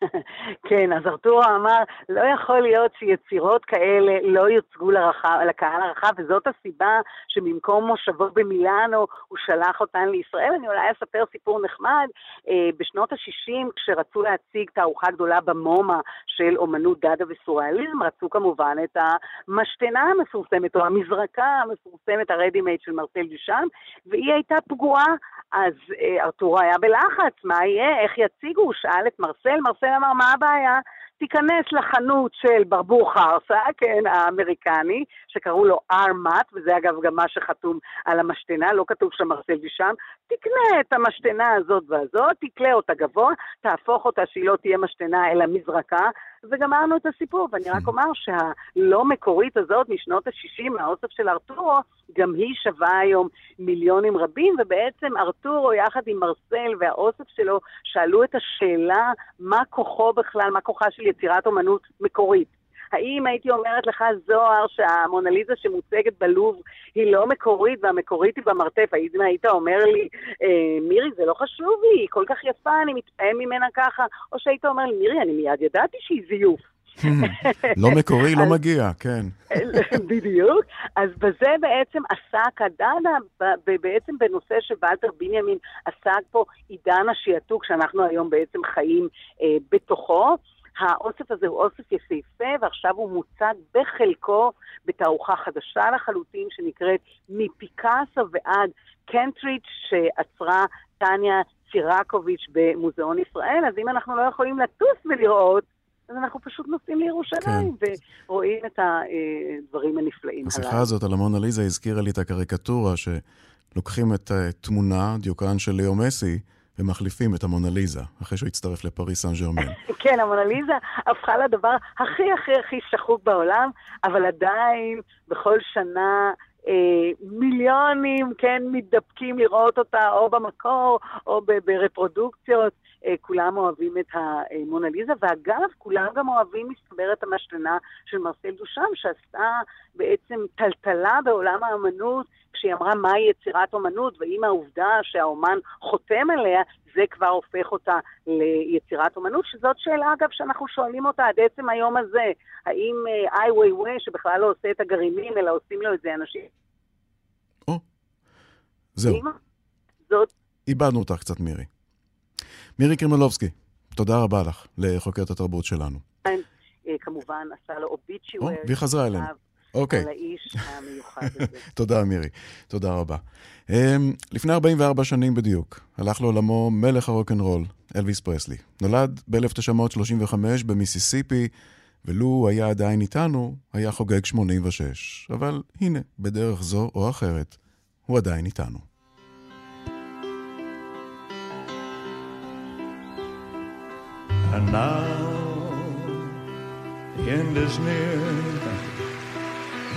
כן, אז ארתורו אמר, לא יכול להיות שיצירות כאלה לא יוצגו לרחב, לקהל הרחב, וזאת הסיבה שבמקום מושבו במילאנו, הוא שלח אותן לישראל. אני אולי אספר סיפור נחמד. אה, בשנות ה-60, כשרצו להציג תערוכה גדולה במומה של אומנות דאדה וסוריאליזם, רצו כמובן את המשתנה המפורסמת, או המזרקה המפורסמת, הרדימייד של מרסל דושן, והיא הייתה פגועה. אז אה, ארתורו היה בלחץ, מה יהיה, איך יציגו? הוא שאל את מרסל, מרסל אמר, מה הבעיה? תיכנס לחנות של ברבור חרסה, כן, האמריקני, שקראו לו ארמט, וזה אגב גם מה שחתום על המשתנה, לא כתוב שם מרסל דישם, תקנה את המשתנה הזאת והזאת, תקלה אותה גבוה, תהפוך אותה שהיא לא תהיה משתנה אלא מזרקה, וגמרנו את הסיפור. ואני רק אומר שהלא מקורית הזאת משנות ה-60, מהאוסף של ארתורו, גם היא שווה היום מיליונים רבים, ובעצם ארתורו יחד עם מרסל והאוסף שלו שאלו את השאלה מה כוחו בכלל, מה כוחה של יצירת אומנות מקורית. האם הייתי אומרת לך, זוהר, שהמונליזה שמוצגת בלוב היא לא מקורית והמקורית היא במרתף, האם היית אומר לי, אה, מירי, זה לא חשוב לי, היא כל כך יפה, אני מתפעם ממנה ככה, או שהיית אומר לי, מירי, אני מיד ידעתי שהיא זיוף. לא מקורי, לא מגיע, כן. בדיוק. אז בזה בעצם עסק הדנה, בעצם בנושא שוולטר בנימין עסק פה עידן השעתוק, שאנחנו היום בעצם חיים אה, בתוכו. האוסף הזה הוא אוסף יפהפה, ועכשיו הוא מוצג בחלקו בתערוכה חדשה לחלוטין, שנקראת מפיקאסו ועד קנטריץ', שעצרה טניה צירקוביץ' במוזיאון ישראל. אז אם אנחנו לא יכולים לטוס ולראות, אז אנחנו פשוט נוסעים לירושלים כן. ורואים את הדברים הנפלאים הללו. השיחה הזאת על המונה ליזה הזכירה לי את הקריקטורה שלוקחים את תמונה, דיוקן של ליאו מסי, ומחליפים את המונליזה, אחרי שהוא הצטרף לפריס סן ג'רמן. כן, המונליזה הפכה לדבר הכי הכי הכי שחוק בעולם, אבל עדיין בכל שנה אה, מיליונים, כן, מתדפקים לראות אותה או במקור או ברפרודוקציות. אה, כולם אוהבים את המונליזה, ואגב, כולם גם אוהבים, מסתבר, את המשתנה של מרסל דושם, שעשתה בעצם טלטלה בעולם האמנות, כשהיא אמרה מהי יצירת אומנות, ואם העובדה שהאומן חותם עליה, זה כבר הופך אותה ליצירת אומנות, שזאת שאלה, אגב, שאנחנו שואלים אותה עד עצם היום הזה. האם אה, איי ווי ווי, שבכלל לא עושה את הגרעינים, אלא עושים לו את זה אנשים... או, זהו. זאת... איבדנו אותך קצת, מירי. מירי קרימלובסקי, תודה רבה לך, לחוקרת התרבות שלנו. אה, כמובן, עשה לו אוביצ'יואר. והיא חזרה אלינו. אוקיי. על האיש המיוחד הזה. תודה, מירי. תודה רבה. Um, לפני 44 שנים בדיוק, הלך לעולמו מלך הרוקנרול, אלוויס פרסלי. נולד ב-1935 במיסיסיפי, ולו היה עדיין איתנו, היה חוגג 86. אבל הנה, בדרך זו או אחרת, הוא עדיין איתנו. And now the end is near,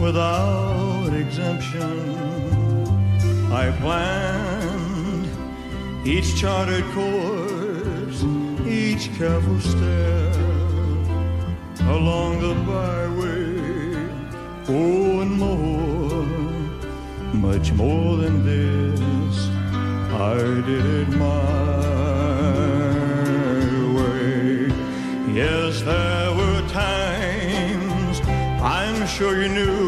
without exemption. I planned each charted course, each careful step along the byway. Oh, and more, much more than this, I did it my way. Yes, there were times I'm sure you knew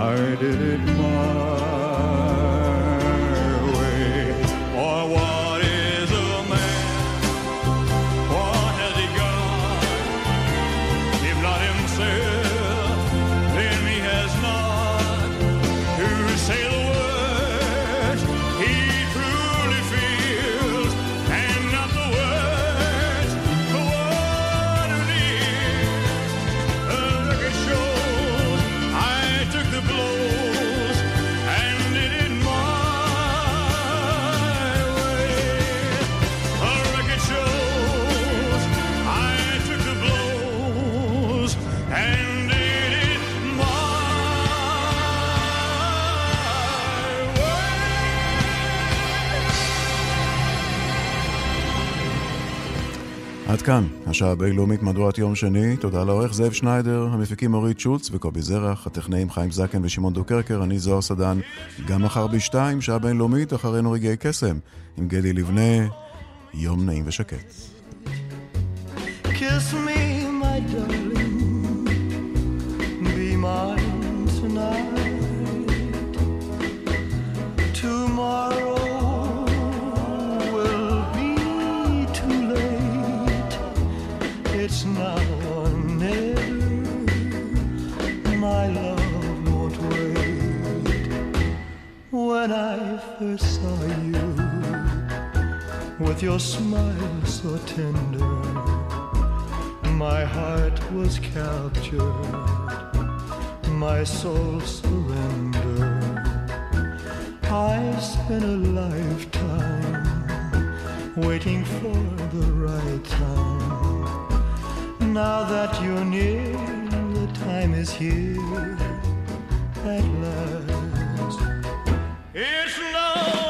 heart at mine. כאן, השעה הבינלאומית מהדורת יום שני. תודה לעורך זאב שניידר, המפיקים אורית שולץ וקובי זרח, הטכנאים חיים זקן ושמעון דוקרקר, אני זוהר סדן. גם מחר בשתיים, שעה בינלאומית, אחרינו רגעי קסם, עם גדי לבנה. יום נעים ושקט. Kiss me, my darling, be mine tonight. Tomorrow Now or never. My love won't wait. When I first saw you, with your smile so tender. My heart was captured, my soul surrendered. I spent a lifetime waiting for the right time. Now that you're near, the time is here at last. It's now